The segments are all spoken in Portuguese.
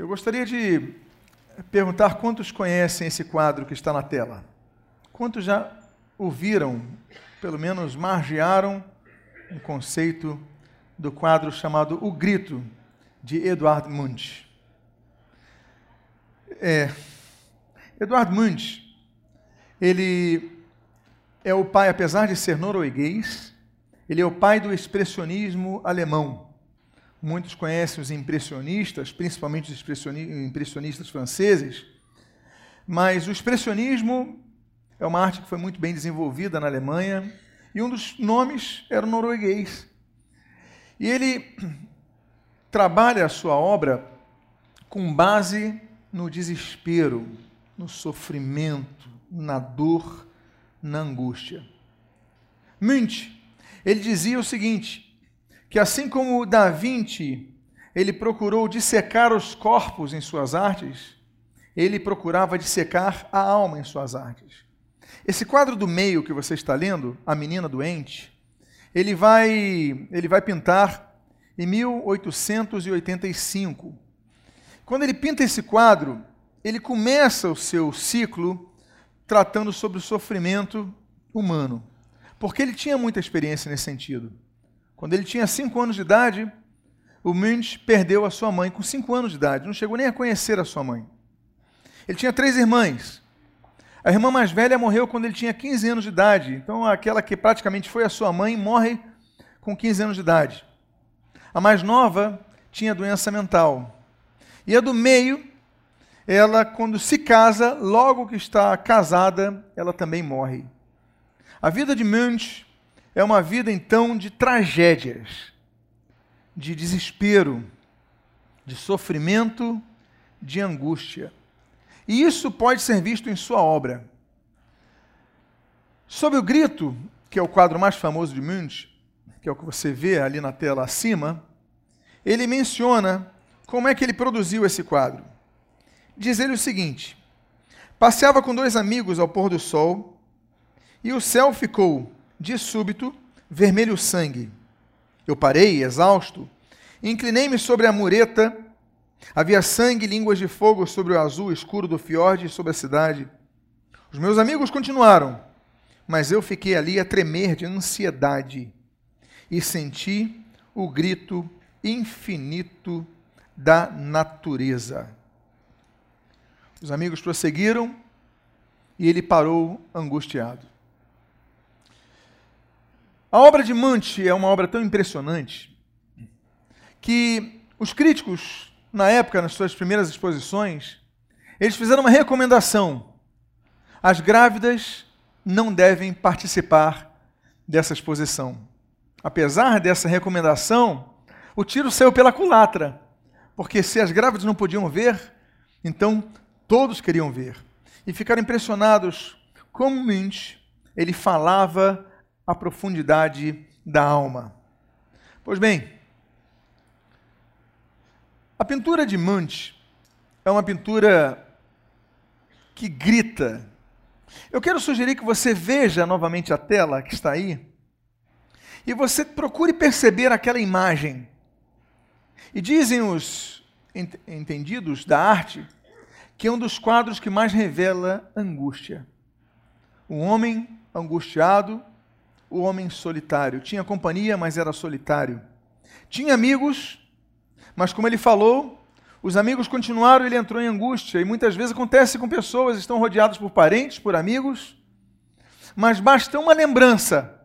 Eu gostaria de perguntar quantos conhecem esse quadro que está na tela. Quantos já ouviram, pelo menos margearam, um conceito do quadro chamado O Grito, de Eduard Munch. É, Eduard Munch, ele é o pai, apesar de ser norueguês, ele é o pai do expressionismo alemão. Muitos conhecem os impressionistas, principalmente os impressionistas franceses, mas o expressionismo é uma arte que foi muito bem desenvolvida na Alemanha e um dos nomes era o norueguês. E ele trabalha a sua obra com base no desespero, no sofrimento, na dor, na angústia. Munch, ele dizia o seguinte: que assim como Da Vinci ele procurou dissecar os corpos em suas artes, ele procurava dissecar a alma em suas artes. Esse quadro do meio que você está lendo, A Menina Doente, ele vai, ele vai pintar em 1885. Quando ele pinta esse quadro, ele começa o seu ciclo tratando sobre o sofrimento humano, porque ele tinha muita experiência nesse sentido. Quando ele tinha cinco anos de idade, o Munch perdeu a sua mãe com cinco anos de idade, não chegou nem a conhecer a sua mãe. Ele tinha três irmãs. A irmã mais velha morreu quando ele tinha 15 anos de idade, então aquela que praticamente foi a sua mãe morre com 15 anos de idade. A mais nova tinha doença mental. E a do meio, ela, quando se casa, logo que está casada, ela também morre. A vida de Munch é uma vida então de tragédias, de desespero, de sofrimento, de angústia. E isso pode ser visto em sua obra. Sob o grito, que é o quadro mais famoso de Munch, que é o que você vê ali na tela acima, ele menciona como é que ele produziu esse quadro. Diz ele o seguinte: Passeava com dois amigos ao pôr do sol, e o céu ficou de súbito, vermelho sangue. Eu parei, exausto, inclinei-me sobre a mureta. Havia sangue e línguas de fogo sobre o azul escuro do fiorde e sobre a cidade. Os meus amigos continuaram, mas eu fiquei ali a tremer de ansiedade e senti o grito infinito da natureza. Os amigos prosseguiram e ele parou angustiado. A obra de Munch é uma obra tão impressionante que os críticos, na época, nas suas primeiras exposições, eles fizeram uma recomendação. As grávidas não devem participar dessa exposição. Apesar dessa recomendação, o tiro saiu pela culatra, porque se as grávidas não podiam ver, então todos queriam ver. E ficaram impressionados como Munch ele falava a profundidade da alma. Pois bem, a pintura de Munch é uma pintura que grita. Eu quero sugerir que você veja novamente a tela que está aí e você procure perceber aquela imagem. E dizem os entendidos da arte que é um dos quadros que mais revela angústia. Um homem angustiado o homem solitário. Tinha companhia, mas era solitário. Tinha amigos, mas como ele falou, os amigos continuaram, ele entrou em angústia. E muitas vezes acontece com pessoas, estão rodeados por parentes, por amigos, mas basta uma lembrança,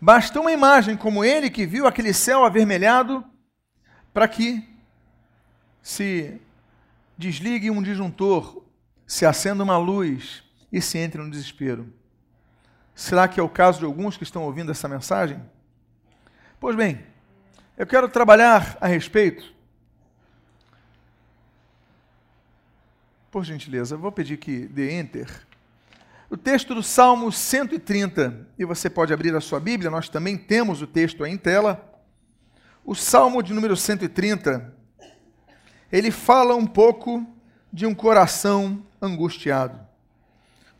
basta uma imagem como ele que viu aquele céu avermelhado para que se desligue um disjuntor, se acenda uma luz e se entre no desespero. Será que é o caso de alguns que estão ouvindo essa mensagem? Pois bem, eu quero trabalhar a respeito. Por gentileza, vou pedir que dê enter. O texto do Salmo 130, e você pode abrir a sua Bíblia, nós também temos o texto aí em tela. O Salmo de número 130, ele fala um pouco de um coração angustiado.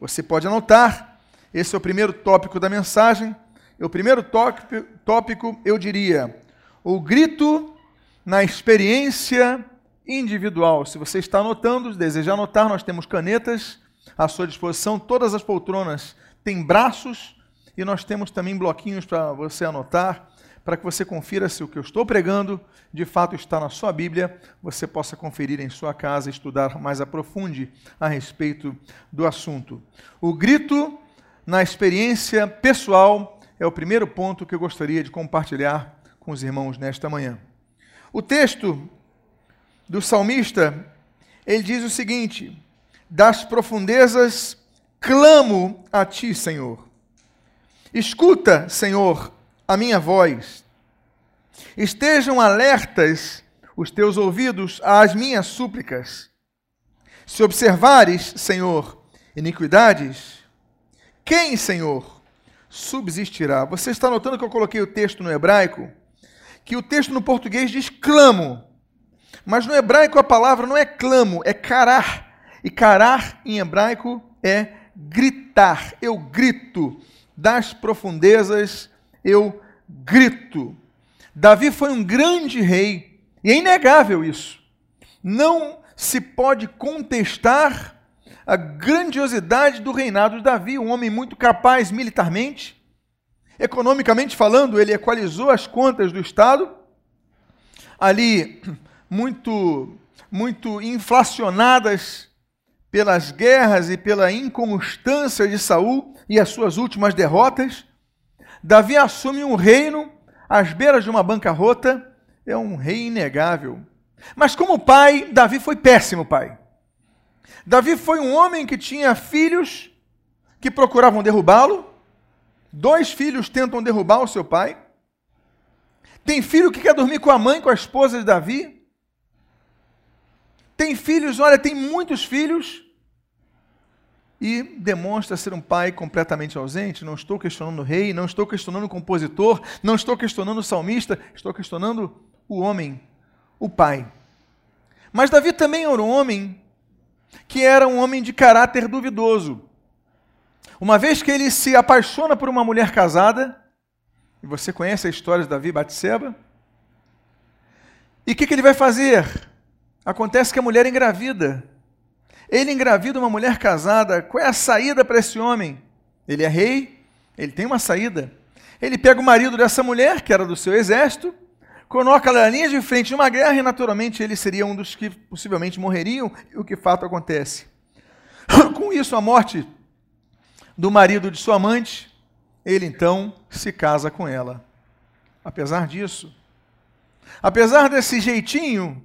Você pode anotar, esse é o primeiro tópico da mensagem. E o primeiro tópico, eu diria, o grito na experiência individual. Se você está anotando, deseja anotar, nós temos canetas à sua disposição. Todas as poltronas têm braços e nós temos também bloquinhos para você anotar, para que você confira se o que eu estou pregando de fato está na sua Bíblia, você possa conferir em sua casa estudar mais a profunde a respeito do assunto. O grito na experiência pessoal é o primeiro ponto que eu gostaria de compartilhar com os irmãos nesta manhã. O texto do salmista, ele diz o seguinte: Das profundezas clamo a ti, Senhor. Escuta, Senhor, a minha voz. Estejam alertas os teus ouvidos às minhas súplicas. Se observares, Senhor, iniquidades, quem, Senhor, subsistirá? Você está notando que eu coloquei o texto no hebraico? Que o texto no português diz clamo. Mas no hebraico a palavra não é clamo, é carar. E carar em hebraico é gritar. Eu grito. Das profundezas eu grito. Davi foi um grande rei, e é inegável isso. Não se pode contestar a grandiosidade do reinado de Davi, um homem muito capaz militarmente, economicamente falando, ele equalizou as contas do Estado, ali muito, muito inflacionadas pelas guerras e pela inconstância de Saul e as suas últimas derrotas. Davi assume um reino às beiras de uma bancarrota, é um rei inegável. Mas como pai, Davi foi péssimo pai. Davi foi um homem que tinha filhos que procuravam derrubá-lo. Dois filhos tentam derrubar o seu pai. Tem filho que quer dormir com a mãe, com a esposa de Davi. Tem filhos, olha, tem muitos filhos e demonstra ser um pai completamente ausente. Não estou questionando o rei, não estou questionando o compositor, não estou questionando o salmista, estou questionando o homem, o pai. Mas Davi também era um homem que era um homem de caráter duvidoso. Uma vez que ele se apaixona por uma mulher casada, e você conhece a história de Davi e Batseba, e o que, que ele vai fazer? Acontece que a mulher engravida. Ele engravida uma mulher casada. Qual é a saída para esse homem? Ele é rei, ele tem uma saída. Ele pega o marido dessa mulher, que era do seu exército, coloca na linha de frente de uma guerra e, naturalmente, ele seria um dos que possivelmente morreriam, e o que fato acontece. Com isso, a morte do marido de sua amante, ele então se casa com ela. Apesar disso, apesar desse jeitinho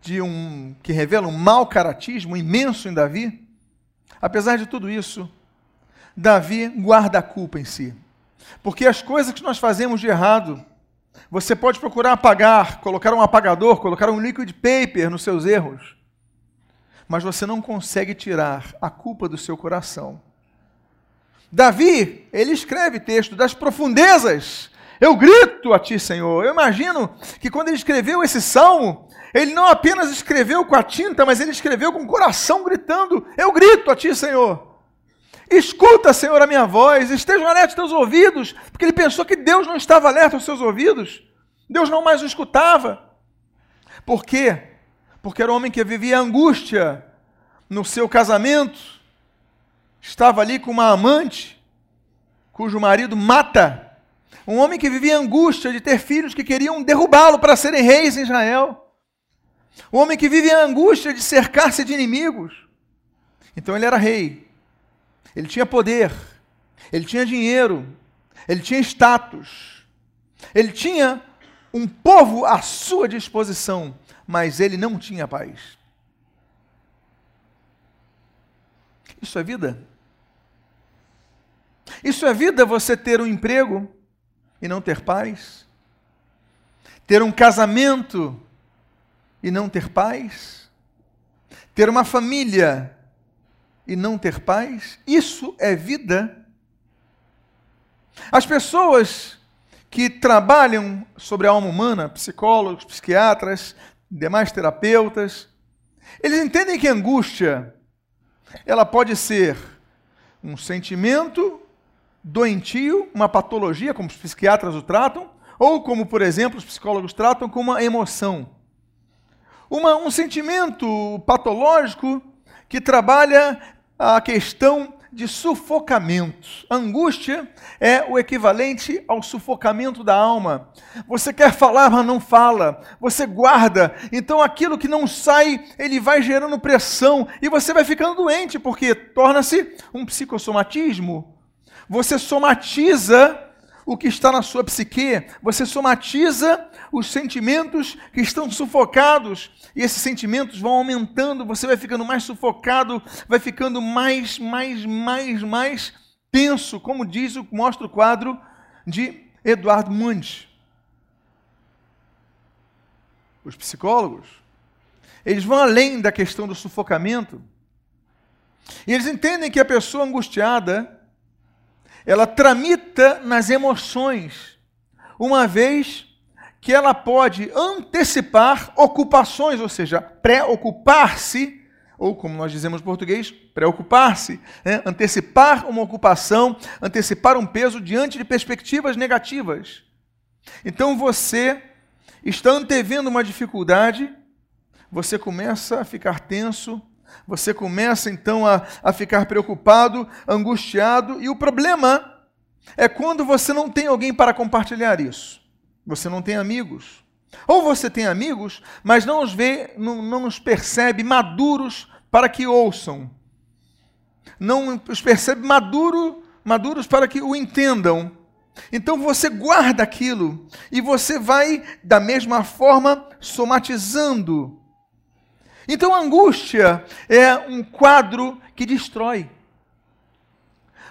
de um que revela um mau caratismo imenso em Davi, apesar de tudo isso, Davi guarda a culpa em si. Porque as coisas que nós fazemos de errado, você pode procurar apagar, colocar um apagador, colocar um liquid paper nos seus erros, mas você não consegue tirar a culpa do seu coração. Davi, ele escreve texto das profundezas. Eu grito a ti, Senhor. Eu imagino que quando ele escreveu esse salmo, ele não apenas escreveu com a tinta, mas ele escreveu com o coração gritando: Eu grito a ti, Senhor. Escuta, Senhor, a minha voz, estejam alerta teus ouvidos, porque ele pensou que Deus não estava alerta aos seus ouvidos. Deus não mais o escutava. Por quê? Porque era um homem que vivia angústia no seu casamento, estava ali com uma amante, cujo marido mata. Um homem que vivia angústia de ter filhos que queriam derrubá-lo para serem reis em Israel. O homem que vive em angústia de cercar-se de inimigos. Então ele era rei. Ele tinha poder. Ele tinha dinheiro. Ele tinha status. Ele tinha um povo à sua disposição. Mas ele não tinha paz. Isso é vida? Isso é vida você ter um emprego e não ter paz? Ter um casamento e não ter paz? Ter uma família e não ter paz? Isso é vida. As pessoas que trabalham sobre a alma humana, psicólogos, psiquiatras, demais terapeutas, eles entendem que angústia ela pode ser um sentimento doentio, uma patologia, como os psiquiatras o tratam, ou como, por exemplo, os psicólogos tratam como uma emoção. uma, um sentimento patológico que trabalha a questão de sufocamento. Angústia é o equivalente ao sufocamento da alma. Você quer falar, mas não fala. Você guarda. Então aquilo que não sai, ele vai gerando pressão e você vai ficando doente, porque torna-se um psicossomatismo. Você somatiza o que está na sua psique, você somatiza os sentimentos que estão sufocados, e esses sentimentos vão aumentando, você vai ficando mais sufocado, vai ficando mais, mais, mais, mais tenso, como diz, mostra o quadro de Eduardo Munch. Os psicólogos, eles vão além da questão do sufocamento, e eles entendem que a pessoa angustiada, ela tramita nas emoções, uma vez que ela pode antecipar ocupações, ou seja, preocupar-se, ou como nós dizemos em português, preocupar-se, né? antecipar uma ocupação, antecipar um peso diante de perspectivas negativas. Então você está antevendo uma dificuldade, você começa a ficar tenso, você começa então a, a ficar preocupado, angustiado, e o problema é quando você não tem alguém para compartilhar isso. Você não tem amigos. Ou você tem amigos, mas não os vê, não, não os percebe maduros para que ouçam. Não os percebe maduro, maduros para que o entendam. Então você guarda aquilo e você vai, da mesma forma, somatizando então, a angústia é um quadro que destrói.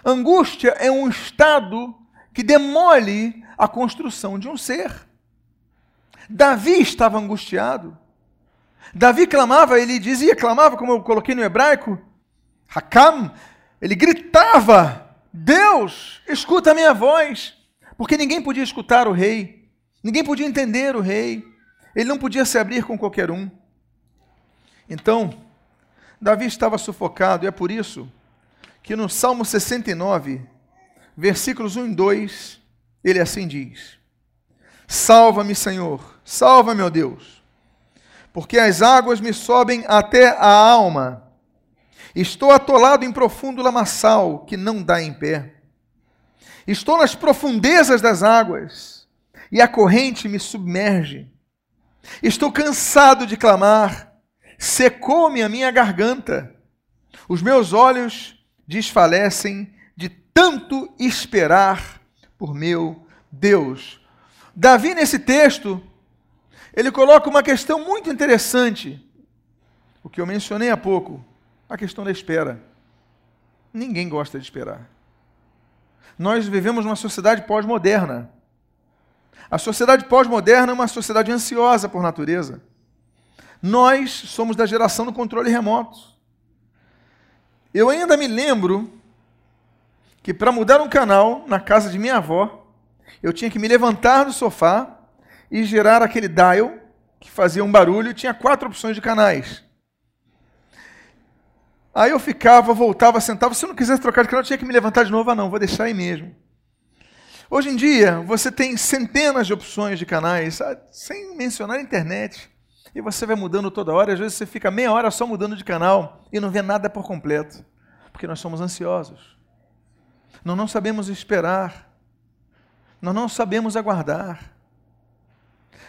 Angústia é um estado que demole a construção de um ser. Davi estava angustiado. Davi clamava, ele dizia, clamava, como eu coloquei no hebraico, Hakam, ele gritava: Deus, escuta a minha voz, porque ninguém podia escutar o rei, ninguém podia entender o rei, ele não podia se abrir com qualquer um. Então, Davi estava sufocado, e é por isso que no Salmo 69, versículos 1 e 2, ele assim diz: Salva-me, Senhor, salva, meu Deus, porque as águas me sobem até a alma. Estou atolado em profundo lamaçal que não dá em pé. Estou nas profundezas das águas e a corrente me submerge. Estou cansado de clamar secou-me a minha garganta, os meus olhos desfalecem de tanto esperar por meu Deus. Davi, nesse texto, ele coloca uma questão muito interessante, o que eu mencionei há pouco, a questão da espera. Ninguém gosta de esperar. Nós vivemos numa sociedade pós-moderna. A sociedade pós-moderna é uma sociedade ansiosa por natureza. Nós somos da geração do controle remoto. Eu ainda me lembro que para mudar um canal na casa de minha avó, eu tinha que me levantar do sofá e gerar aquele dial que fazia um barulho e tinha quatro opções de canais. Aí eu ficava, voltava, sentava. Se eu não quisesse trocar de canal, eu tinha que me levantar de novo. Ah, não, vou deixar aí mesmo. Hoje em dia, você tem centenas de opções de canais, sem mencionar a internet. E você vai mudando toda hora, às vezes você fica meia hora só mudando de canal e não vê nada por completo, porque nós somos ansiosos. Nós não sabemos esperar. Nós não sabemos aguardar.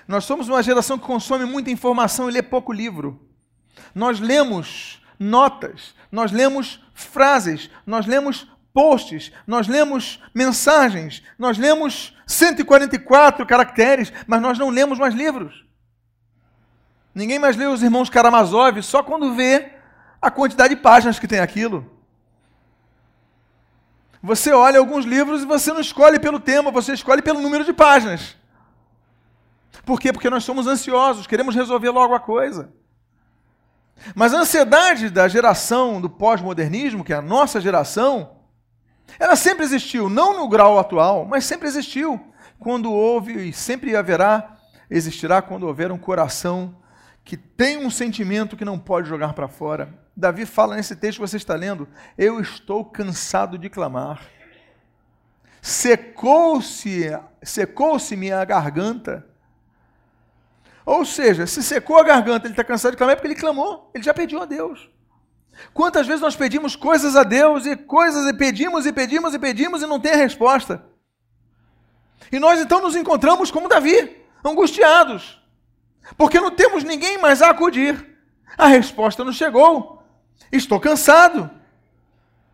Nós somos uma geração que consome muita informação e lê pouco livro. Nós lemos notas, nós lemos frases, nós lemos posts, nós lemos mensagens, nós lemos 144 caracteres, mas nós não lemos mais livros. Ninguém mais lê os irmãos Karamazov só quando vê a quantidade de páginas que tem aquilo. Você olha alguns livros e você não escolhe pelo tema, você escolhe pelo número de páginas. Por quê? Porque nós somos ansiosos, queremos resolver logo a coisa. Mas a ansiedade da geração do pós-modernismo, que é a nossa geração, ela sempre existiu, não no grau atual, mas sempre existiu. Quando houve e sempre haverá, existirá quando houver um coração que tem um sentimento que não pode jogar para fora. Davi fala nesse texto que você está lendo: Eu estou cansado de clamar. Secou-se, secou-se minha garganta. Ou seja, se secou a garganta, ele está cansado de clamar, é porque ele clamou, ele já pediu a Deus. Quantas vezes nós pedimos coisas a Deus e coisas e pedimos e pedimos e pedimos e não tem a resposta? E nós então nos encontramos como Davi, angustiados, porque não temos ninguém mais a acudir. A resposta não chegou. Estou cansado.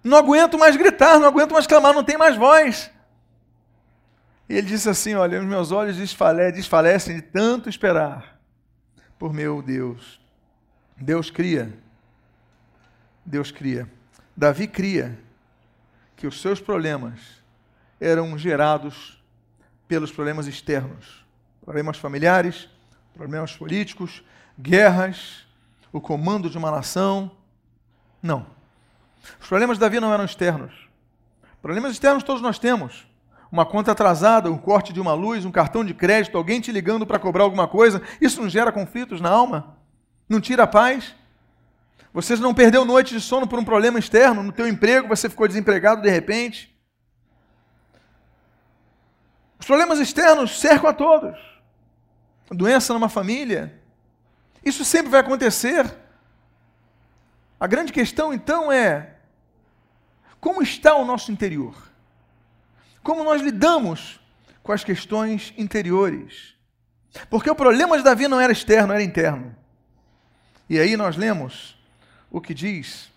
Não aguento mais gritar, não aguento mais clamar, não tem mais voz. E ele disse assim: Olha, os meus olhos desfalecem de tanto esperar por meu Deus. Deus cria. Deus cria. Davi cria que os seus problemas eram gerados pelos problemas externos, problemas familiares, problemas políticos, guerras, o comando de uma nação. Não. Os problemas de Davi não eram externos. Problemas externos todos nós temos. Uma conta atrasada, um corte de uma luz, um cartão de crédito, alguém te ligando para cobrar alguma coisa, isso não gera conflitos na alma? Não tira a paz? Você não perdeu noite de sono por um problema externo no teu emprego, você ficou desempregado de repente? Os problemas externos cercam a todos. Doença numa família. Isso sempre vai acontecer. A grande questão então é: como está o nosso interior? Como nós lidamos com as questões interiores? Porque o problema de Davi não era externo, era interno. E aí nós lemos o que diz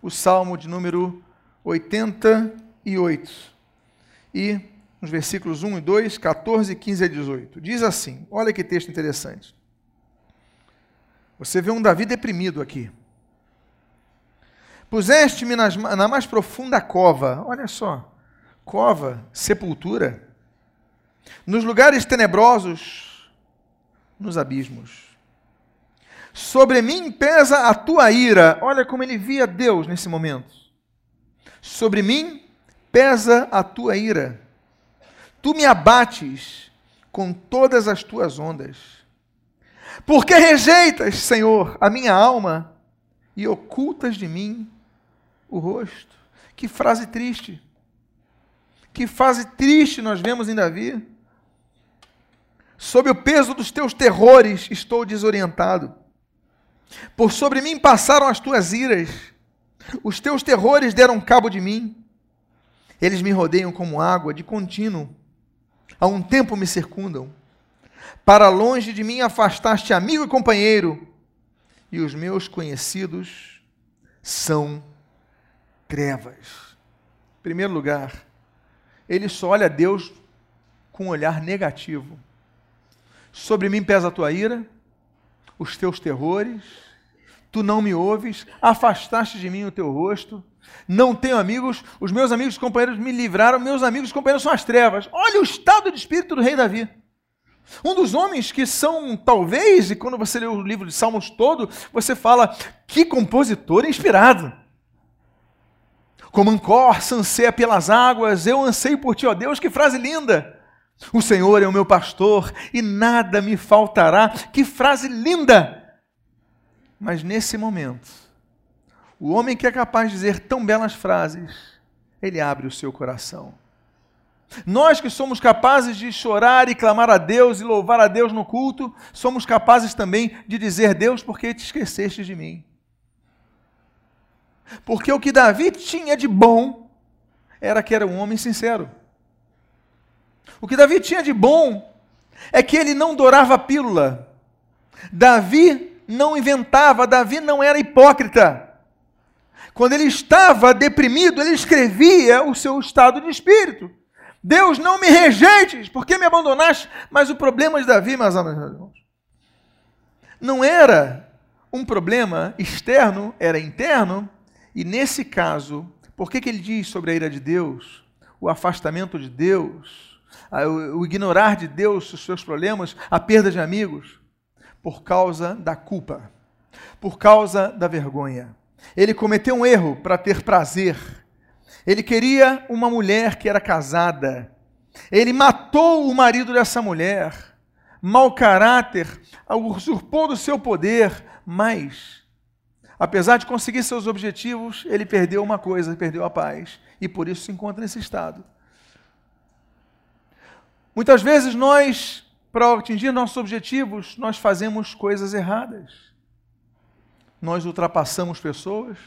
o Salmo de número 88. E nos versículos 1 e 2, 14, 15 a 18. Diz assim: olha que texto interessante. Você vê um Davi deprimido aqui. Puseste-me na mais profunda cova, olha só, cova, sepultura, nos lugares tenebrosos, nos abismos. Sobre mim pesa a tua ira. Olha como ele via Deus nesse momento. Sobre mim pesa a tua ira. Tu me abates com todas as tuas ondas. Porque rejeitas, Senhor, a minha alma e ocultas de mim o rosto. Que frase triste. Que frase triste nós vemos em Davi. Sob o peso dos teus terrores estou desorientado. Por sobre mim passaram as tuas iras. Os teus terrores deram cabo de mim. Eles me rodeiam como água de contínuo. Há um tempo me circundam. Para longe de mim afastaste amigo e companheiro, e os meus conhecidos são trevas. Em primeiro lugar, ele só olha Deus com um olhar negativo. Sobre mim pesa a tua ira, os teus terrores, tu não me ouves, afastaste de mim o teu rosto, não tenho amigos, os meus amigos e companheiros me livraram, meus amigos e companheiros são as trevas. Olha o estado de espírito do rei Davi. Um dos homens que são, talvez, e quando você lê o livro de Salmos todo, você fala, que compositor inspirado. Como Ancor anseia pelas águas, eu anseio por ti, ó Deus, que frase linda! O Senhor é o meu pastor e nada me faltará. Que frase linda! Mas nesse momento, o homem que é capaz de dizer tão belas frases, ele abre o seu coração. Nós que somos capazes de chorar e clamar a Deus e louvar a Deus no culto, somos capazes também de dizer: Deus, por que te esqueceste de mim? Porque o que Davi tinha de bom era que era um homem sincero. O que Davi tinha de bom é que ele não dourava pílula. Davi não inventava, Davi não era hipócrita. Quando ele estava deprimido, ele escrevia o seu estado de espírito. Deus, não me rejeites, porque me abandonaste? Mas o problema de Davi, meus irmãos, não era um problema externo, era interno, e nesse caso, por que, que ele diz sobre a ira de Deus, o afastamento de Deus, o ignorar de Deus os seus problemas, a perda de amigos? Por causa da culpa, por causa da vergonha. Ele cometeu um erro para ter prazer. Ele queria uma mulher que era casada. Ele matou o marido dessa mulher. Mau caráter, usurpou do seu poder, mas apesar de conseguir seus objetivos, ele perdeu uma coisa, perdeu a paz, e por isso se encontra nesse estado. Muitas vezes nós para atingir nossos objetivos, nós fazemos coisas erradas. Nós ultrapassamos pessoas,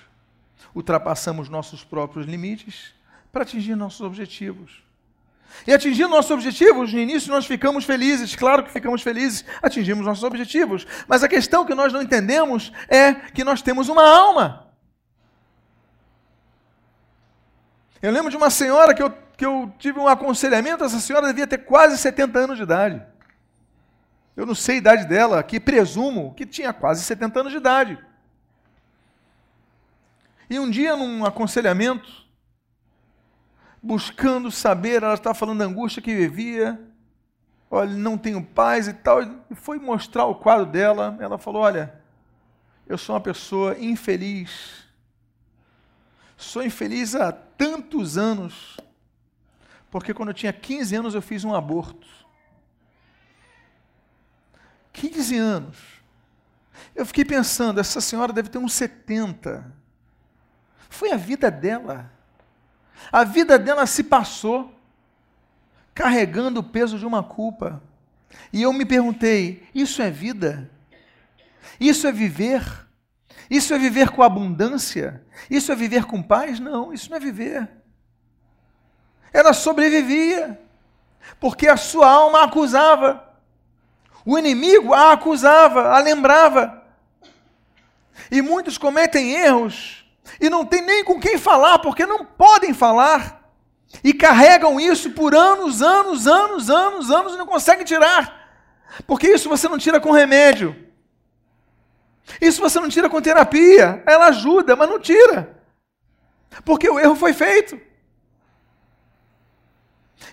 ultrapassamos nossos próprios limites para atingir nossos objetivos. E atingindo nossos objetivos, no início nós ficamos felizes, claro que ficamos felizes, atingimos nossos objetivos, mas a questão que nós não entendemos é que nós temos uma alma. Eu lembro de uma senhora que eu, que eu tive um aconselhamento, essa senhora devia ter quase 70 anos de idade. Eu não sei a idade dela, que presumo que tinha quase 70 anos de idade. E um dia, num aconselhamento, buscando saber, ela estava falando da angústia que vivia, olha, não tenho paz e tal, e foi mostrar o quadro dela, ela falou, olha, eu sou uma pessoa infeliz, sou infeliz há tantos anos, porque quando eu tinha 15 anos eu fiz um aborto. 15 anos. Eu fiquei pensando, essa senhora deve ter uns 70. Foi a vida dela. A vida dela se passou carregando o peso de uma culpa. E eu me perguntei: isso é vida? Isso é viver? Isso é viver com abundância? Isso é viver com paz? Não, isso não é viver. Ela sobrevivia, porque a sua alma a acusava. O inimigo a acusava, a lembrava. E muitos cometem erros e não tem nem com quem falar, porque não podem falar. E carregam isso por anos, anos, anos, anos, anos e não conseguem tirar. Porque isso você não tira com remédio. Isso você não tira com terapia. Ela ajuda, mas não tira. Porque o erro foi feito.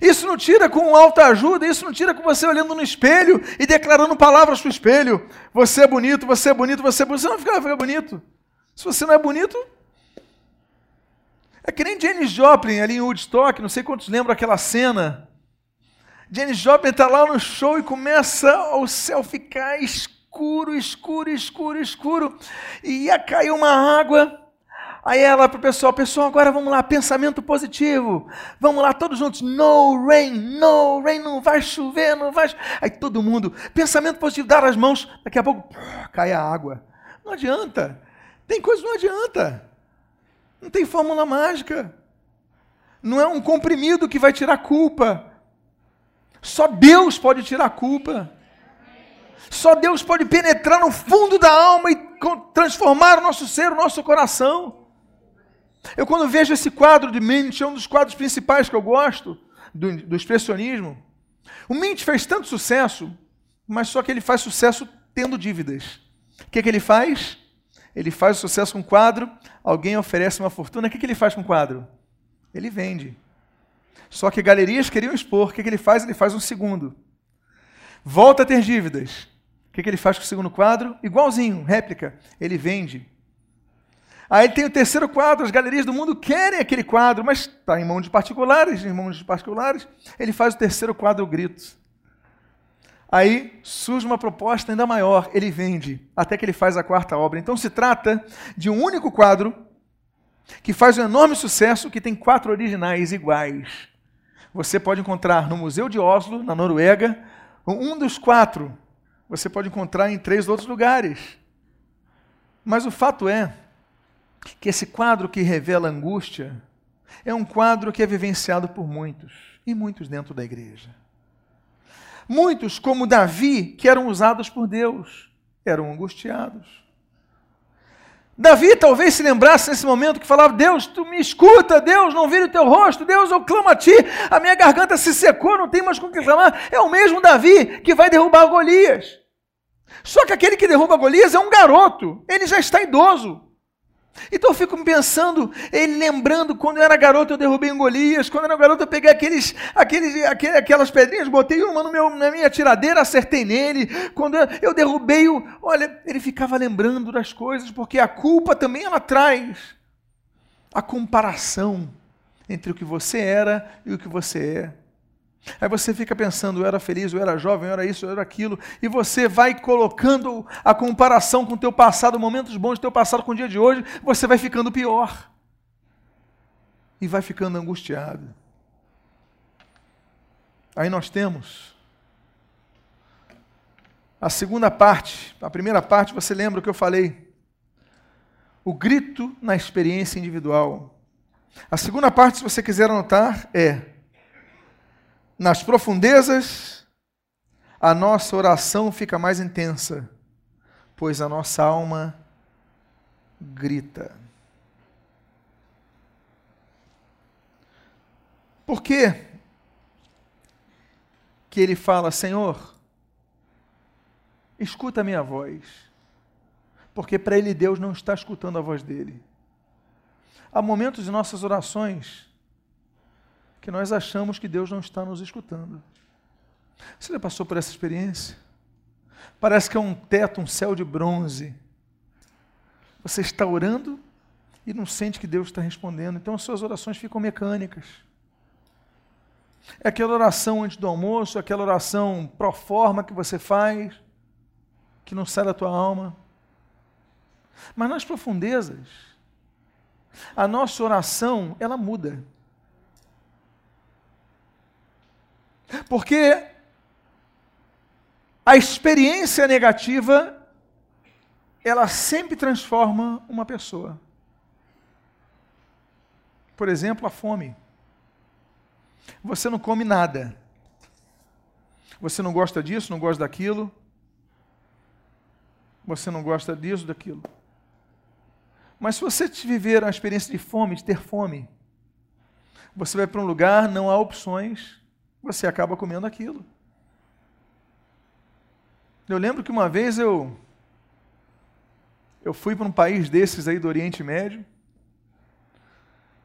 Isso não tira com autoajuda, isso não tira com você olhando no espelho e declarando palavras para o espelho. Você é bonito, você é bonito, você é bonito. Você não fica, fica bonito. Se você não é bonito, é que nem Janis Joplin ali em Woodstock, não sei quantos lembram aquela cena. Janis Joplin está lá no show e começa o céu ficar escuro, escuro, escuro, escuro. E ia cair uma água. Aí ela para o pessoal, pessoal, agora vamos lá, pensamento positivo. Vamos lá, todos juntos. No rain, no rain, não vai chover, não vai. Aí todo mundo, pensamento positivo, dar as mãos. Daqui a pouco cai a água. Não adianta. Tem coisa que não adianta. Não tem fórmula mágica. Não é um comprimido que vai tirar culpa. Só Deus pode tirar culpa. Só Deus pode penetrar no fundo da alma e transformar o nosso ser, o nosso coração. Eu, quando vejo esse quadro de Mint, é um dos quadros principais que eu gosto, do, do expressionismo. O Mint fez tanto sucesso, mas só que ele faz sucesso tendo dívidas. O que, que ele faz? Ele faz o sucesso com um quadro, alguém oferece uma fortuna, o que, que ele faz com o quadro? Ele vende. Só que galerias queriam expor, o que, que ele faz? Ele faz um segundo. Volta a ter dívidas. O que, que ele faz com o segundo quadro? Igualzinho, réplica. Ele vende. Aí tem o terceiro quadro, as galerias do mundo querem aquele quadro, mas está em mãos de particulares, em mãos de particulares. Ele faz o terceiro quadro, o grito. Aí surge uma proposta ainda maior, ele vende, até que ele faz a quarta obra. Então se trata de um único quadro que faz um enorme sucesso, que tem quatro originais iguais. Você pode encontrar no Museu de Oslo, na Noruega, um dos quatro. Você pode encontrar em três outros lugares. Mas o fato é que esse quadro que revela angústia é um quadro que é vivenciado por muitos, e muitos dentro da igreja. Muitos, como Davi, que eram usados por Deus, eram angustiados. Davi talvez se lembrasse nesse momento que falava: Deus, tu me escuta, Deus, não vira o teu rosto, Deus, eu clamo a ti, a minha garganta se secou, não tem mais com que clamar. É o mesmo Davi que vai derrubar Golias. Só que aquele que derruba Golias é um garoto, ele já está idoso. Então eu fico pensando, ele lembrando, quando eu era garoto eu derrubei um Golias, quando eu era garoto eu peguei aqueles, aqueles, aquelas pedrinhas, botei uma no meu, na minha tiradeira, acertei nele, quando eu, eu derrubei o... Olha, ele ficava lembrando das coisas, porque a culpa também ela traz a comparação entre o que você era e o que você é. Aí você fica pensando, eu era feliz, eu era jovem, eu era isso, eu era aquilo, e você vai colocando a comparação com o teu passado, momentos bons do teu passado com o dia de hoje, você vai ficando pior. E vai ficando angustiado. Aí nós temos A segunda parte, a primeira parte, você lembra o que eu falei? O grito na experiência individual. A segunda parte, se você quiser anotar, é: nas profundezas, a nossa oração fica mais intensa, pois a nossa alma grita. Por quê? Que ele fala, Senhor, escuta a minha voz. Porque para ele Deus não está escutando a voz dele. Há momentos em nossas orações que nós achamos que Deus não está nos escutando. Você já passou por essa experiência? Parece que é um teto, um céu de bronze. Você está orando e não sente que Deus está respondendo, então as suas orações ficam mecânicas. É aquela oração antes do almoço, aquela oração pro forma que você faz, que não sai da tua alma. Mas nas profundezas, a nossa oração, ela muda. Porque a experiência negativa, ela sempre transforma uma pessoa. Por exemplo, a fome. Você não come nada. Você não gosta disso, não gosta daquilo. Você não gosta disso, daquilo. Mas se você viver a experiência de fome, de ter fome, você vai para um lugar, não há opções, você acaba comendo aquilo. Eu lembro que uma vez eu eu fui para um país desses aí do Oriente Médio,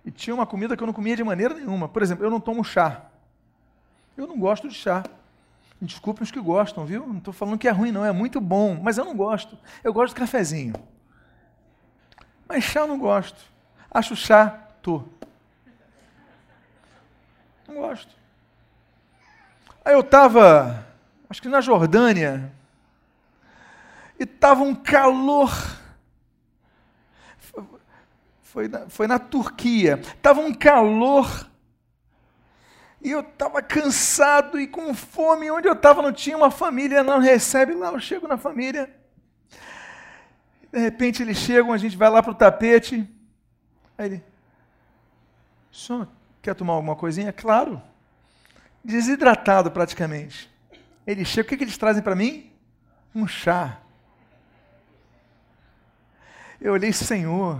e tinha uma comida que eu não comia de maneira nenhuma. Por exemplo, eu não tomo chá. Eu não gosto de chá. Desculpem os que gostam, viu? Não estou falando que é ruim, não. É muito bom, mas eu não gosto. Eu gosto de cafezinho. Mas chá eu não gosto. Acho chá, tô. Não gosto. Aí eu estava, acho que na Jordânia, e estava um calor foi na, foi na Turquia. Estava um calor. E eu estava cansado e com fome. Onde eu estava não tinha uma família, não recebe lá. Eu chego na família. De repente eles chegam, a gente vai lá para o tapete. Aí ele, senhor, quer tomar alguma coisinha? Claro. Desidratado praticamente. Ele chega, o que, que eles trazem para mim? Um chá. Eu olhei, Senhor,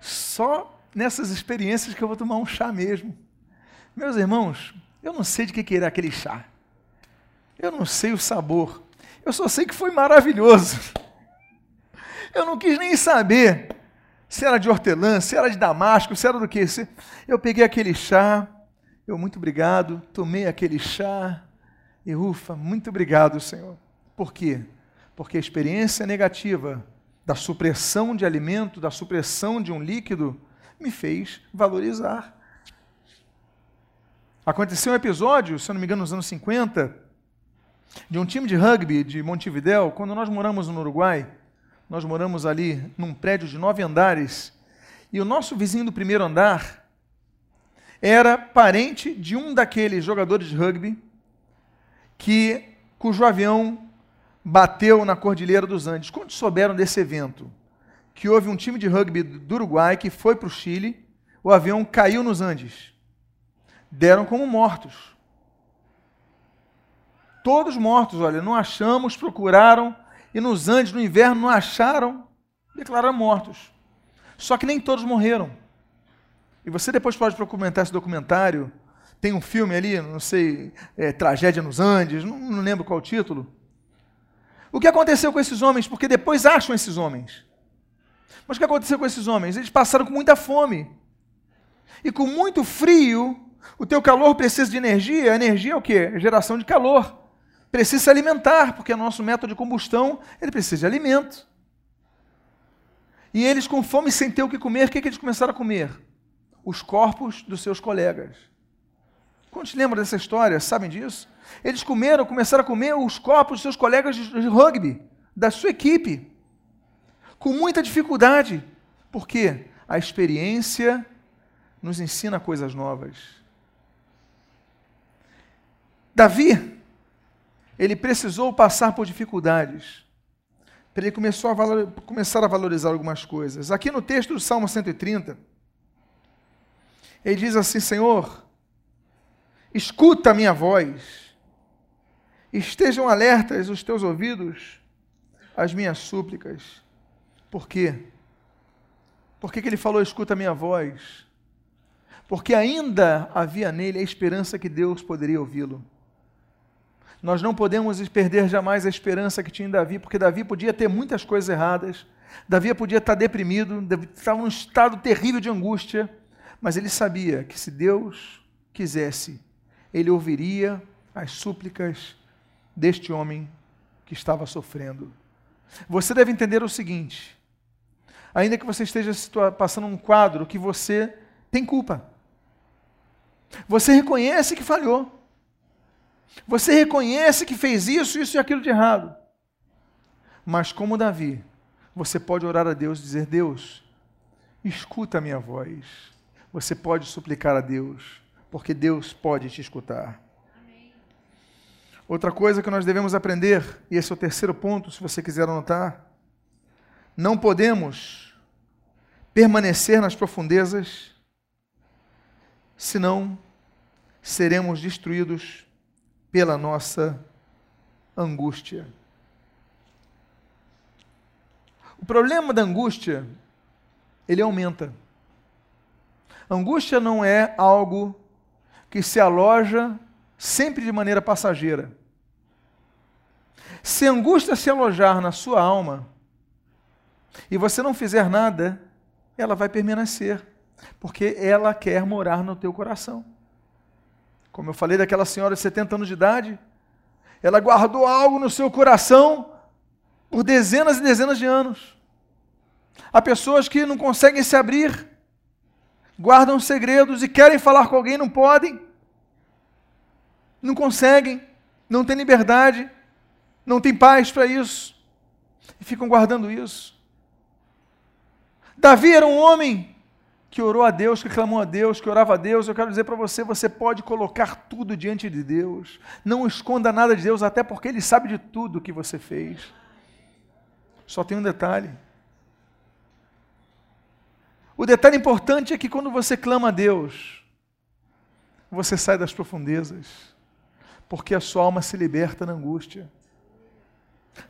só nessas experiências que eu vou tomar um chá mesmo. Meus irmãos, eu não sei de que, que era aquele chá. Eu não sei o sabor. Eu só sei que foi maravilhoso. Eu não quis nem saber se era de hortelã, se era de damasco, se era do que. Eu peguei aquele chá, eu, muito obrigado, tomei aquele chá, e ufa, muito obrigado, Senhor. Por quê? Porque a experiência negativa da supressão de alimento, da supressão de um líquido, me fez valorizar. Aconteceu um episódio, se eu não me engano, nos anos 50, de um time de rugby de Montevidéu, quando nós moramos no Uruguai. Nós moramos ali num prédio de nove andares, e o nosso vizinho do primeiro andar era parente de um daqueles jogadores de rugby que cujo avião bateu na Cordilheira dos Andes. Quando souberam desse evento? Que houve um time de rugby do Uruguai que foi para o Chile, o avião caiu nos Andes. Deram como mortos. Todos mortos, olha, não achamos, procuraram, e nos Andes, no inverno, não acharam, declararam mortos. Só que nem todos morreram. E você depois pode documentar esse documentário. Tem um filme ali, não sei, é, Tragédia nos Andes, não, não lembro qual o título o que aconteceu com esses homens? Porque depois acham esses homens. Mas o que aconteceu com esses homens? Eles passaram com muita fome. E com muito frio, o teu calor precisa de energia. A energia é o quê? É geração de calor. Precisa se alimentar, porque é nosso método de combustão, ele precisa de alimento. E eles, com fome, sem ter o que comer, o que, que eles começaram a comer? Os corpos dos seus colegas. Quantos lembram dessa história? Sabem disso? Eles comeram, começaram a comer os corpos dos seus colegas de rugby, da sua equipe, com muita dificuldade. Por quê? A experiência nos ensina coisas novas. Davi, ele precisou passar por dificuldades ele começou a valor, começar a valorizar algumas coisas. Aqui no texto do Salmo 130, ele diz assim: Senhor, escuta a minha voz, estejam alertas os teus ouvidos às minhas súplicas. Por quê? Por que, que ele falou, escuta a minha voz? Porque ainda havia nele a esperança que Deus poderia ouvi-lo. Nós não podemos perder jamais a esperança que tinha em Davi, porque Davi podia ter muitas coisas erradas, Davi podia estar deprimido, estava num estado terrível de angústia, mas ele sabia que se Deus quisesse, ele ouviria as súplicas deste homem que estava sofrendo. Você deve entender o seguinte: ainda que você esteja passando um quadro que você tem culpa, você reconhece que falhou. Você reconhece que fez isso, isso e aquilo de errado. Mas como Davi, você pode orar a Deus e dizer: Deus, escuta a minha voz. Você pode suplicar a Deus, porque Deus pode te escutar. Outra coisa que nós devemos aprender, e esse é o terceiro ponto, se você quiser anotar, não podemos permanecer nas profundezas, senão seremos destruídos pela nossa angústia. O problema da angústia, ele aumenta. Angústia não é algo que se aloja sempre de maneira passageira. Se angústia se alojar na sua alma e você não fizer nada, ela vai permanecer, porque ela quer morar no teu coração. Como eu falei daquela senhora de 70 anos de idade, ela guardou algo no seu coração por dezenas e dezenas de anos. Há pessoas que não conseguem se abrir, guardam segredos e querem falar com alguém, não podem, não conseguem, não têm liberdade, não têm paz para isso, e ficam guardando isso. Davi era um homem que orou a Deus, que clamou a Deus, que orava a Deus, eu quero dizer para você, você pode colocar tudo diante de Deus. Não esconda nada de Deus, até porque Ele sabe de tudo que você fez. Só tem um detalhe. O detalhe importante é que quando você clama a Deus, você sai das profundezas, porque a sua alma se liberta na angústia.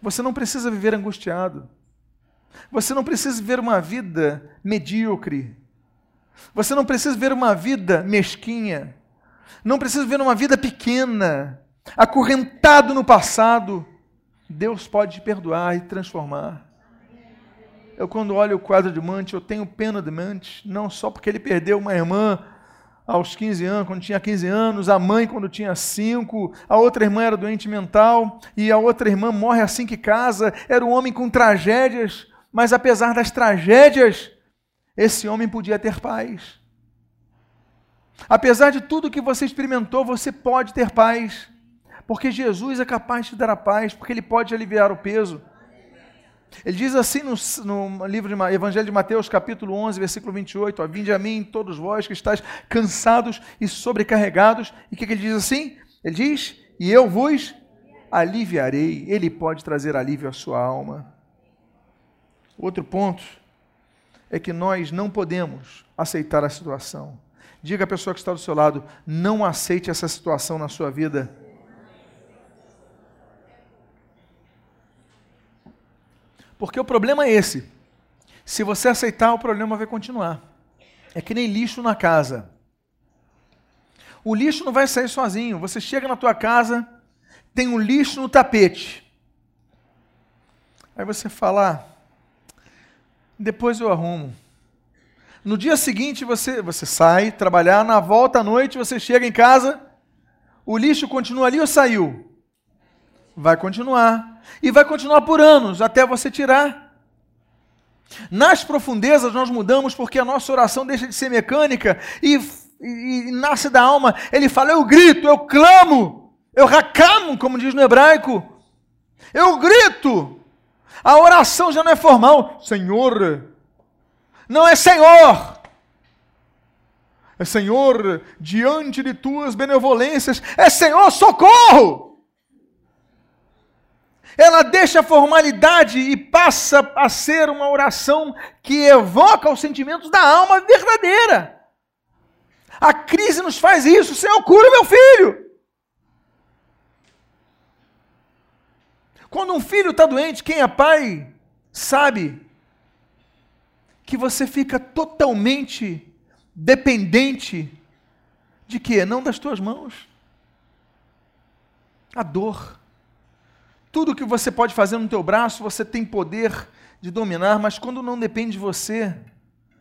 Você não precisa viver angustiado. Você não precisa viver uma vida medíocre você não precisa ver uma vida mesquinha, não precisa ver uma vida pequena, acorrentado no passado. Deus pode te perdoar e transformar. Eu, quando olho o quadro de Mante, eu tenho pena de Mante, não só porque ele perdeu uma irmã aos 15 anos, quando tinha 15 anos, a mãe quando tinha 5, a outra irmã era doente mental, e a outra irmã morre assim que casa, era um homem com tragédias, mas apesar das tragédias, esse homem podia ter paz. Apesar de tudo que você experimentou, você pode ter paz. Porque Jesus é capaz de te dar a paz, porque Ele pode aliviar o peso. Ele diz assim no, no livro de Evangelho de Mateus, capítulo 11, versículo 28, ó, Vinde a mim, todos vós que estáis cansados e sobrecarregados. E o que, que ele diz assim? Ele diz, e eu vos aliviarei. Ele pode trazer alívio à sua alma. Outro ponto é que nós não podemos aceitar a situação. Diga à pessoa que está do seu lado: não aceite essa situação na sua vida. Porque o problema é esse. Se você aceitar, o problema vai continuar. É que nem lixo na casa. O lixo não vai sair sozinho. Você chega na tua casa, tem um lixo no tapete. Aí você fala, ah, depois eu arrumo. No dia seguinte você, você sai trabalhar, na volta à noite você chega em casa, o lixo continua ali ou saiu? Vai continuar. E vai continuar por anos, até você tirar. Nas profundezas nós mudamos porque a nossa oração deixa de ser mecânica e, e, e nasce da alma. Ele fala: Eu grito, eu clamo, eu racamo, como diz no hebraico. Eu grito, a oração já não é formal. Senhor. Não é Senhor. É Senhor, diante de tuas benevolências. É Senhor, socorro. Ela deixa a formalidade e passa a ser uma oração que evoca os sentimentos da alma verdadeira. A crise nos faz isso, Senhor, cura meu filho. Quando um filho está doente, quem é pai sabe que você fica totalmente dependente de quê? Não das tuas mãos. A dor. Tudo que você pode fazer no teu braço, você tem poder de dominar, mas quando não depende de você,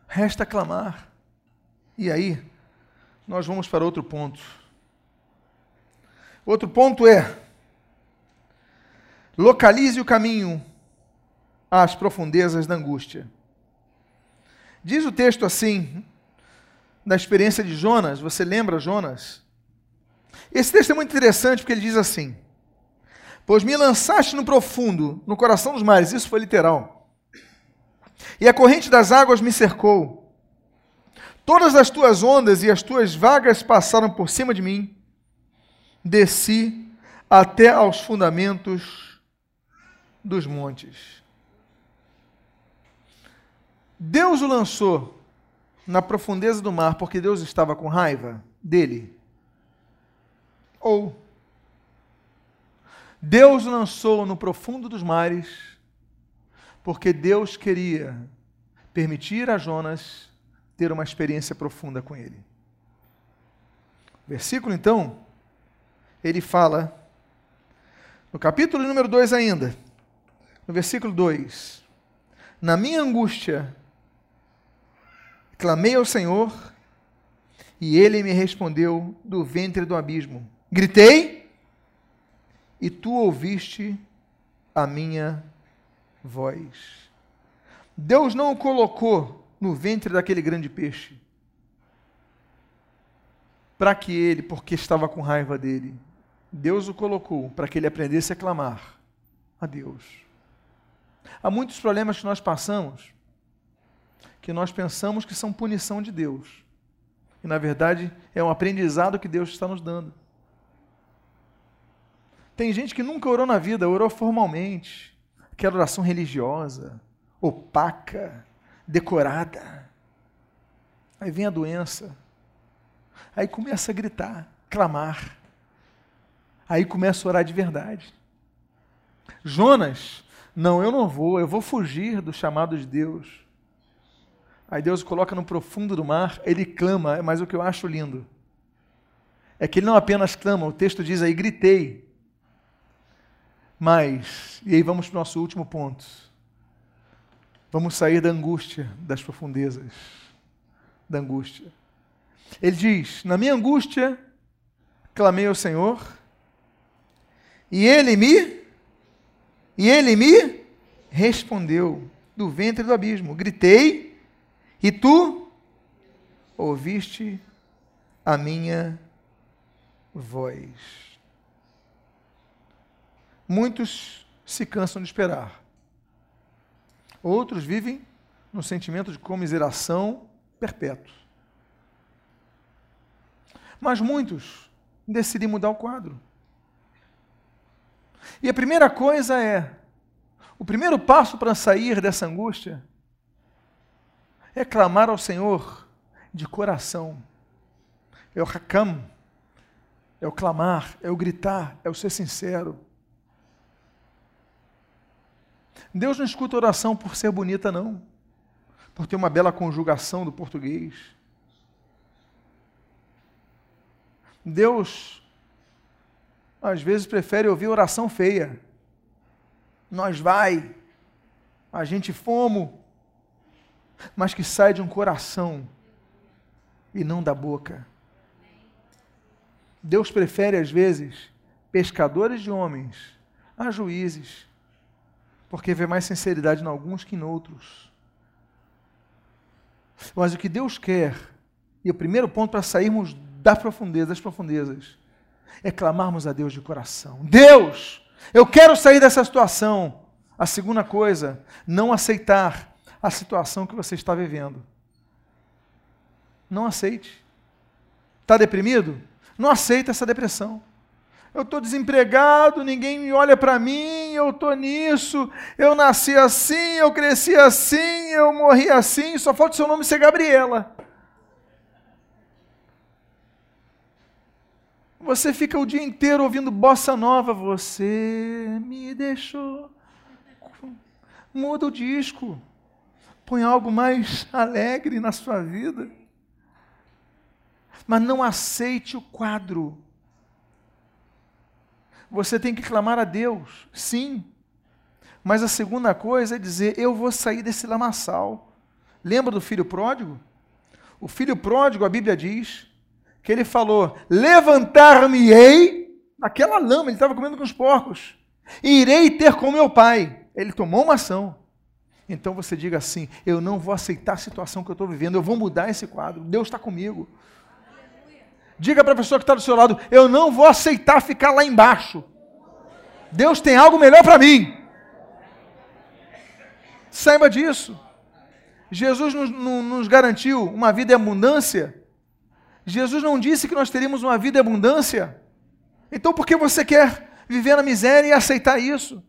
resta clamar. E aí, nós vamos para outro ponto. Outro ponto é: localize o caminho às profundezas da angústia. Diz o texto assim, da experiência de Jonas, você lembra Jonas? Esse texto é muito interessante porque ele diz assim: Pois me lançaste no profundo, no coração dos mares, isso foi literal. E a corrente das águas me cercou. Todas as tuas ondas e as tuas vagas passaram por cima de mim. Desci até aos fundamentos dos montes. Deus o lançou na profundeza do mar porque Deus estava com raiva dele? Ou Deus lançou no profundo dos mares porque Deus queria permitir a Jonas ter uma experiência profunda com ele? Versículo então, ele fala, no capítulo número 2 ainda, no versículo 2: Na minha angústia, Clamei ao Senhor e ele me respondeu do ventre do abismo. Gritei e tu ouviste a minha voz. Deus não o colocou no ventre daquele grande peixe para que ele, porque estava com raiva dele, Deus o colocou para que ele aprendesse a clamar a Deus. Há muitos problemas que nós passamos que nós pensamos que são punição de Deus. E na verdade é um aprendizado que Deus está nos dando. Tem gente que nunca orou na vida, orou formalmente. Aquela oração religiosa, opaca, decorada. Aí vem a doença. Aí começa a gritar, clamar. Aí começa a orar de verdade. Jonas, não, eu não vou, eu vou fugir do chamado de Deus. Aí Deus o coloca no profundo do mar, ele clama, mas o que eu acho lindo é que ele não apenas clama, o texto diz aí, gritei. Mas, e aí vamos para o nosso último ponto. Vamos sair da angústia, das profundezas da angústia. Ele diz: Na minha angústia, clamei ao Senhor, e ele me, e ele me respondeu do ventre do abismo. Gritei, e tu ouviste a minha voz. Muitos se cansam de esperar. Outros vivem no sentimento de comiseração perpétuo. Mas muitos decidem mudar o quadro. E a primeira coisa é: o primeiro passo para sair dessa angústia é clamar ao Senhor de coração. É o rakam, é o clamar, é o gritar, é o ser sincero. Deus não escuta oração por ser bonita, não, por ter uma bela conjugação do português. Deus, às vezes, prefere ouvir oração feia. Nós vai, a gente fomos, mas que sai de um coração e não da boca. Deus prefere, às vezes, pescadores de homens a juízes, porque vê mais sinceridade em alguns que em outros. Mas o que Deus quer, e o primeiro ponto para sairmos da profundeza, das profundezas, é clamarmos a Deus de coração. Deus, eu quero sair dessa situação. A segunda coisa, não aceitar a situação que você está vivendo. Não aceite. Está deprimido? Não aceite essa depressão. Eu estou desempregado, ninguém me olha para mim, eu estou nisso, eu nasci assim, eu cresci assim, eu morri assim, só falta o seu nome ser Gabriela. Você fica o dia inteiro ouvindo bossa nova, você me deixou. Muda o disco. Põe algo mais alegre na sua vida. Mas não aceite o quadro. Você tem que clamar a Deus, sim. Mas a segunda coisa é dizer: Eu vou sair desse lamaçal. Lembra do filho pródigo? O filho pródigo, a Bíblia diz, que ele falou: Levantar-me-ei naquela lama, ele estava comendo com os porcos, e irei ter com meu pai. Ele tomou uma ação. Então você diga assim: Eu não vou aceitar a situação que eu estou vivendo, eu vou mudar esse quadro. Deus está comigo. Diga para a pessoa que está do seu lado: Eu não vou aceitar ficar lá embaixo. Deus tem algo melhor para mim. Saiba disso. Jesus nos, nos, garantiu uma vida em abundância. Jesus não disse que nós teríamos uma vida em abundância. Então por que você quer viver na miséria e aceitar isso?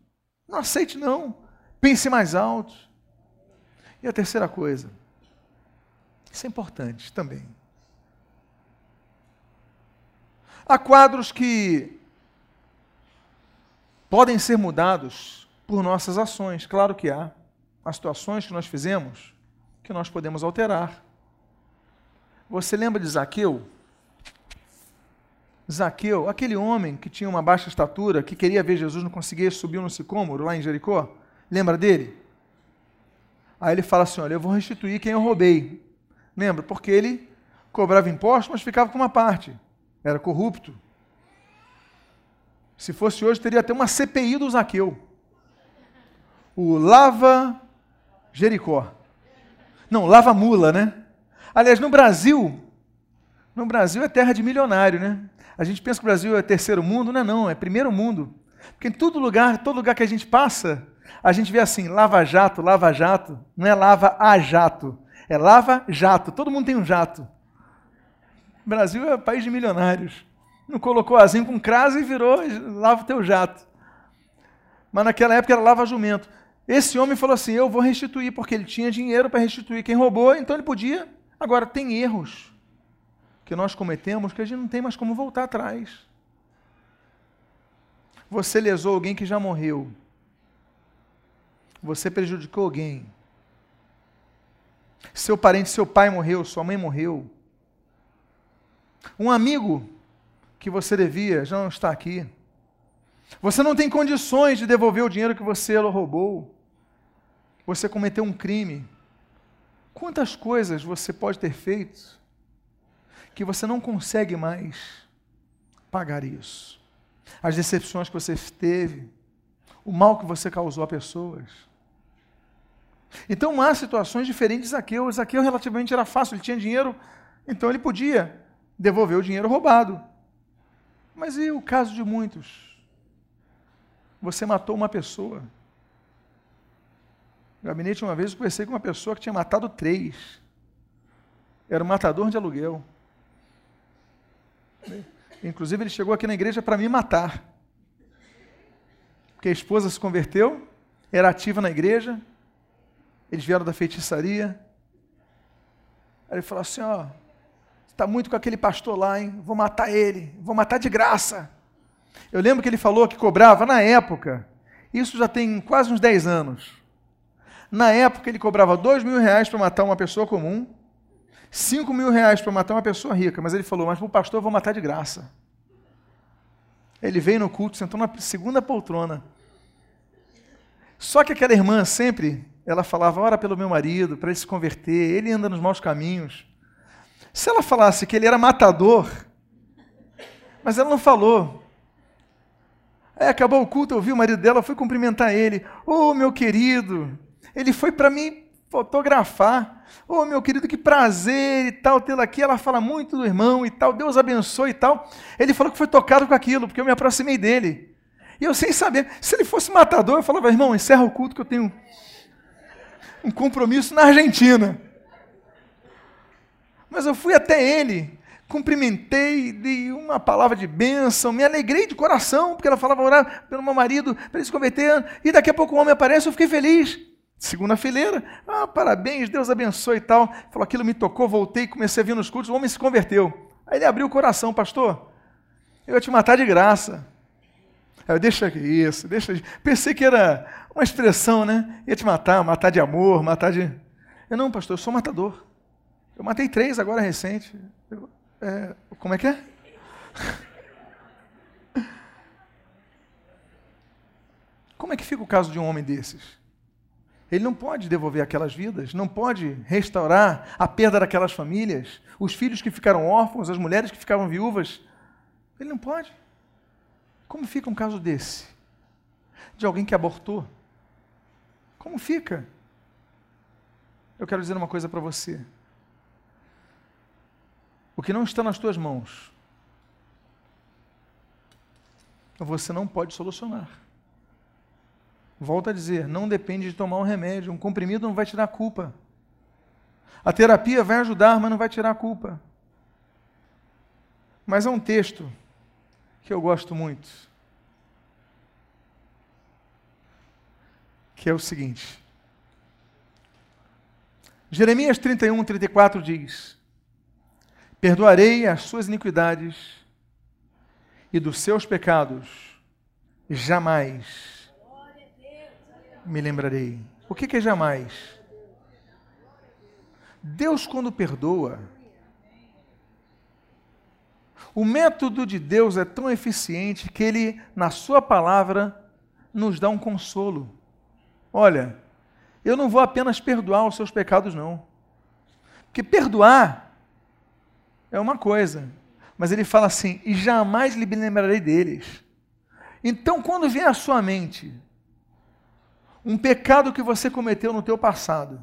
Não aceite, não. Pense mais alto. E a terceira coisa, isso é importante também. Há quadros que podem ser mudados por nossas ações, claro que há. Há situações que nós fizemos que nós podemos alterar. Você lembra de Zaqueu? Zaqueu, aquele homem que tinha uma baixa estatura, que queria ver Jesus, não conseguia subir no sicômoro lá em Jericó? Lembra dele? Aí ele fala assim: Olha, eu vou restituir quem eu roubei. Lembra? Porque ele cobrava impostos, mas ficava com uma parte era corrupto. Se fosse hoje, teria até uma CPI do Zaqueu. O Lava Jericó. Não, Lava Mula, né? Aliás, no Brasil, no Brasil é terra de milionário, né? A gente pensa que o Brasil é terceiro mundo, não é não, é primeiro mundo. Porque em todo lugar, todo lugar que a gente passa, a gente vê assim, lava jato, lava jato, não é lava a jato, é lava jato, todo mundo tem um jato. Brasil é país de milionários. Não colocou azinho com crase e virou lava o teu jato. Mas naquela época era lava jumento. Esse homem falou assim: Eu vou restituir, porque ele tinha dinheiro para restituir quem roubou, então ele podia. Agora, tem erros que nós cometemos que a gente não tem mais como voltar atrás. Você lesou alguém que já morreu. Você prejudicou alguém. Seu parente, seu pai morreu, sua mãe morreu. Um amigo que você devia já não está aqui. Você não tem condições de devolver o dinheiro que você roubou. Você cometeu um crime. Quantas coisas você pode ter feito que você não consegue mais pagar isso? As decepções que você teve, o mal que você causou a pessoas. Então há situações diferentes de Zaqueu. Zaqueu relativamente era fácil, ele tinha dinheiro, então ele podia devolver o dinheiro roubado. Mas e o caso de muitos? Você matou uma pessoa. No gabinete, uma vez, eu conversei com uma pessoa que tinha matado três. Era um matador de aluguel. Inclusive, ele chegou aqui na igreja para me matar. Porque a esposa se converteu, era ativa na igreja, eles vieram da feitiçaria. Aí ele falou assim: ó, Está muito com aquele pastor lá, hein? Vou matar ele, vou matar de graça. Eu lembro que ele falou que cobrava na época, isso já tem quase uns 10 anos. Na época ele cobrava 2 mil reais para matar uma pessoa comum, 5 mil reais para matar uma pessoa rica, mas ele falou, mas para o pastor eu vou matar de graça. Ele veio no culto, sentou na segunda poltrona. Só que aquela irmã sempre, ela falava, ora pelo meu marido, para ele se converter, ele anda nos maus caminhos. Se ela falasse que ele era matador, mas ela não falou. Aí acabou o culto, eu vi o marido dela, fui cumprimentar ele. Ô oh, meu querido, ele foi para mim fotografar. Ô oh, meu querido, que prazer e tal tê-lo aqui. Ela fala muito do irmão e tal, Deus abençoe e tal. Ele falou que foi tocado com aquilo, porque eu me aproximei dele. E eu sem saber, se ele fosse matador, eu falava, irmão, encerra o culto que eu tenho um compromisso na Argentina. Mas eu fui até ele, cumprimentei, dei uma palavra de bênção, me alegrei de coração, porque ela falava orar pelo meu marido para ele se converter, e daqui a pouco o homem aparece, eu fiquei feliz. Segunda fileira, ah, parabéns, Deus abençoe e tal. Falou, aquilo me tocou, voltei, comecei a vir nos cultos, o homem se converteu. Aí ele abriu o coração, pastor, eu ia te matar de graça. Aí eu, deixa isso, deixa. Pensei que era uma expressão, né? Ia te matar, matar de amor, matar de. Eu não, pastor, eu sou matador. Eu matei três agora recente. Eu, é, como é que é? Como é que fica o caso de um homem desses? Ele não pode devolver aquelas vidas, não pode restaurar a perda daquelas famílias, os filhos que ficaram órfãos, as mulheres que ficavam viúvas. Ele não pode. Como fica um caso desse? De alguém que abortou? Como fica? Eu quero dizer uma coisa para você. O que não está nas tuas mãos, você não pode solucionar. Volto a dizer, não depende de tomar um remédio. Um comprimido não vai tirar a culpa. A terapia vai ajudar, mas não vai tirar a culpa. Mas é um texto que eu gosto muito. Que é o seguinte. Jeremias 31, 34 diz: Perdoarei as suas iniquidades e dos seus pecados jamais me lembrarei. O que é jamais? Deus, quando perdoa, o método de Deus é tão eficiente que ele, na Sua palavra, nos dá um consolo. Olha, eu não vou apenas perdoar os seus pecados, não. Porque perdoar é uma coisa. Mas ele fala assim: e jamais lhe lembrarei deles. Então, quando vier à sua mente um pecado que você cometeu no teu passado,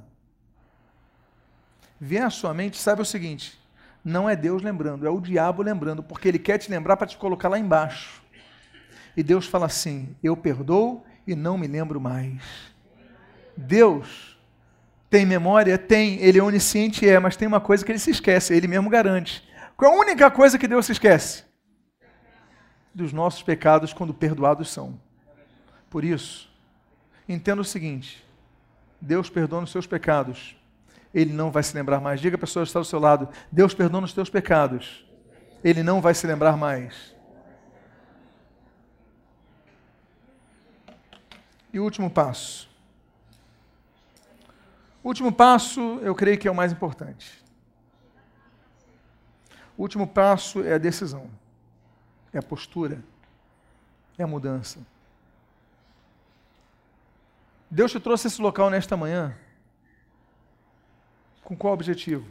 vier à sua mente, sabe o seguinte: não é Deus lembrando, é o diabo lembrando, porque ele quer te lembrar para te colocar lá embaixo. E Deus fala assim: eu perdoo e não me lembro mais. Deus tem memória? Tem. Ele é onisciente? É, mas tem uma coisa que ele se esquece, ele mesmo garante. Qual é a única coisa que Deus se esquece? Dos nossos pecados quando perdoados são. Por isso, entenda o seguinte: Deus perdoa os seus pecados, Ele não vai se lembrar mais. Diga a pessoa que está do seu lado: Deus perdoa os teus pecados, Ele não vai se lembrar mais. E o último passo. Último passo, eu creio que é o mais importante. O último passo é a decisão, é a postura, é a mudança. Deus te trouxe esse local nesta manhã com qual objetivo?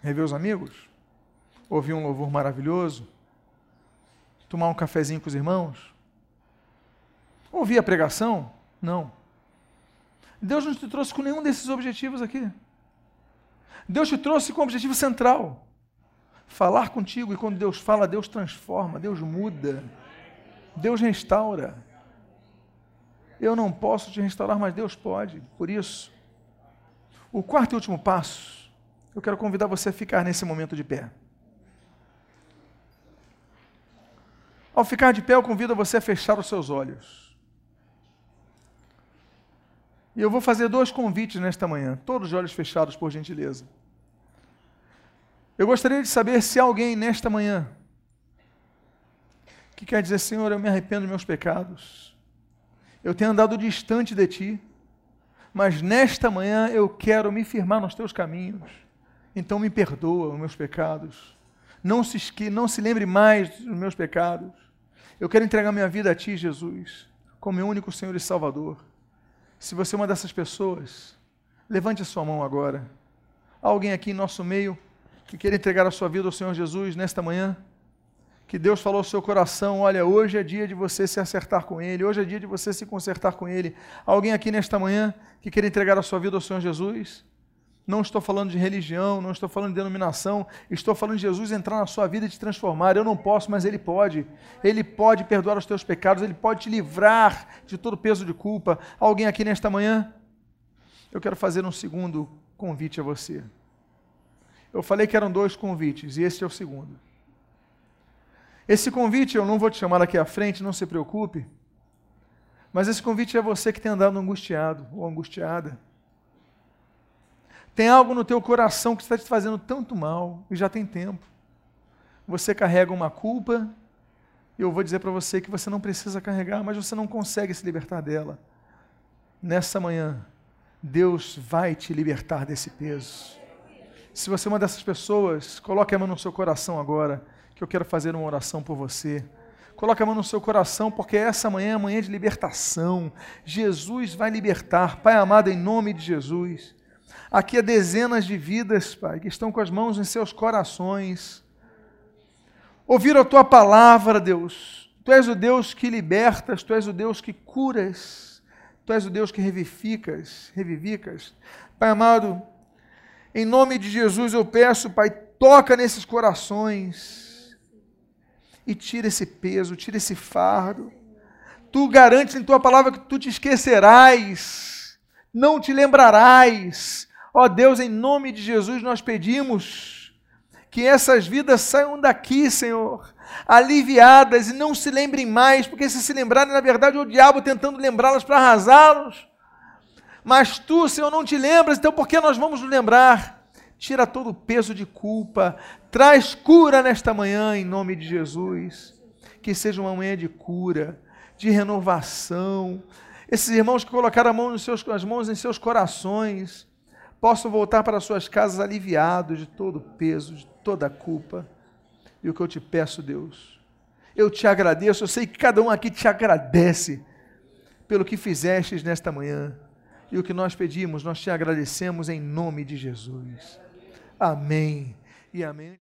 Rever os amigos? Ouvir um louvor maravilhoso? Tomar um cafezinho com os irmãos? Ouvir a pregação? Não. Deus não te trouxe com nenhum desses objetivos aqui. Deus te trouxe com o objetivo central: falar contigo. E quando Deus fala, Deus transforma, Deus muda, Deus restaura. Eu não posso te restaurar, mas Deus pode. Por isso, o quarto e último passo, eu quero convidar você a ficar nesse momento de pé. Ao ficar de pé, eu convido você a fechar os seus olhos. E eu vou fazer dois convites nesta manhã, todos de olhos fechados, por gentileza. Eu gostaria de saber se alguém nesta manhã que quer dizer, Senhor, eu me arrependo dos meus pecados. Eu tenho andado distante de ti, mas nesta manhã eu quero me firmar nos teus caminhos. Então me perdoa os meus pecados. Não se esque, não se lembre mais dos meus pecados. Eu quero entregar minha vida a ti, Jesus, como meu único Senhor e Salvador. Se você é uma dessas pessoas, levante a sua mão agora. Há alguém aqui em nosso meio que queira entregar a sua vida ao Senhor Jesus nesta manhã? Que Deus falou ao seu coração: olha, hoje é dia de você se acertar com Ele, hoje é dia de você se consertar com Ele. Há alguém aqui nesta manhã que queira entregar a sua vida ao Senhor Jesus? Não estou falando de religião, não estou falando de denominação, estou falando de Jesus entrar na sua vida e te transformar. Eu não posso, mas Ele pode. Ele pode perdoar os teus pecados, Ele pode te livrar de todo peso de culpa. Alguém aqui nesta manhã? Eu quero fazer um segundo convite a você. Eu falei que eram dois convites, e esse é o segundo. Esse convite eu não vou te chamar aqui à frente, não se preocupe. Mas esse convite é você que tem andado angustiado ou angustiada. Tem algo no teu coração que está te fazendo tanto mal e já tem tempo. Você carrega uma culpa, e eu vou dizer para você que você não precisa carregar, mas você não consegue se libertar dela. Nessa manhã, Deus vai te libertar desse peso. Se você é uma dessas pessoas, coloque a mão no seu coração agora, que eu quero fazer uma oração por você. Coloque a mão no seu coração, porque essa manhã é manhã de libertação. Jesus vai libertar. Pai amado, em nome de Jesus. Aqui há dezenas de vidas, Pai, que estão com as mãos em seus corações. Ouviram a tua palavra, Deus. Tu és o Deus que libertas, tu és o Deus que curas, tu és o Deus que revificas, revivicas. Pai amado, em nome de Jesus eu peço, Pai, toca nesses corações e tira esse peso, tira esse fardo. Tu garantes em tua palavra que tu te esquecerás, não te lembrarás. Ó Deus, em nome de Jesus nós pedimos que essas vidas saiam daqui, Senhor, aliviadas e não se lembrem mais, porque se se lembrarem, na verdade, é o diabo tentando lembrá-las para arrasá-los. Mas tu, Senhor, não te lembras, então por que nós vamos nos lembrar? Tira todo o peso de culpa, traz cura nesta manhã, em nome de Jesus. Que seja uma manhã de cura, de renovação. Esses irmãos que colocaram mão seus, as mãos em seus corações possam voltar para suas casas aliviados de todo o peso, de toda a culpa. E o que eu te peço, Deus, eu te agradeço, eu sei que cada um aqui te agradece pelo que fizestes nesta manhã. E o que nós pedimos, nós te agradecemos em nome de Jesus. Amém e amém.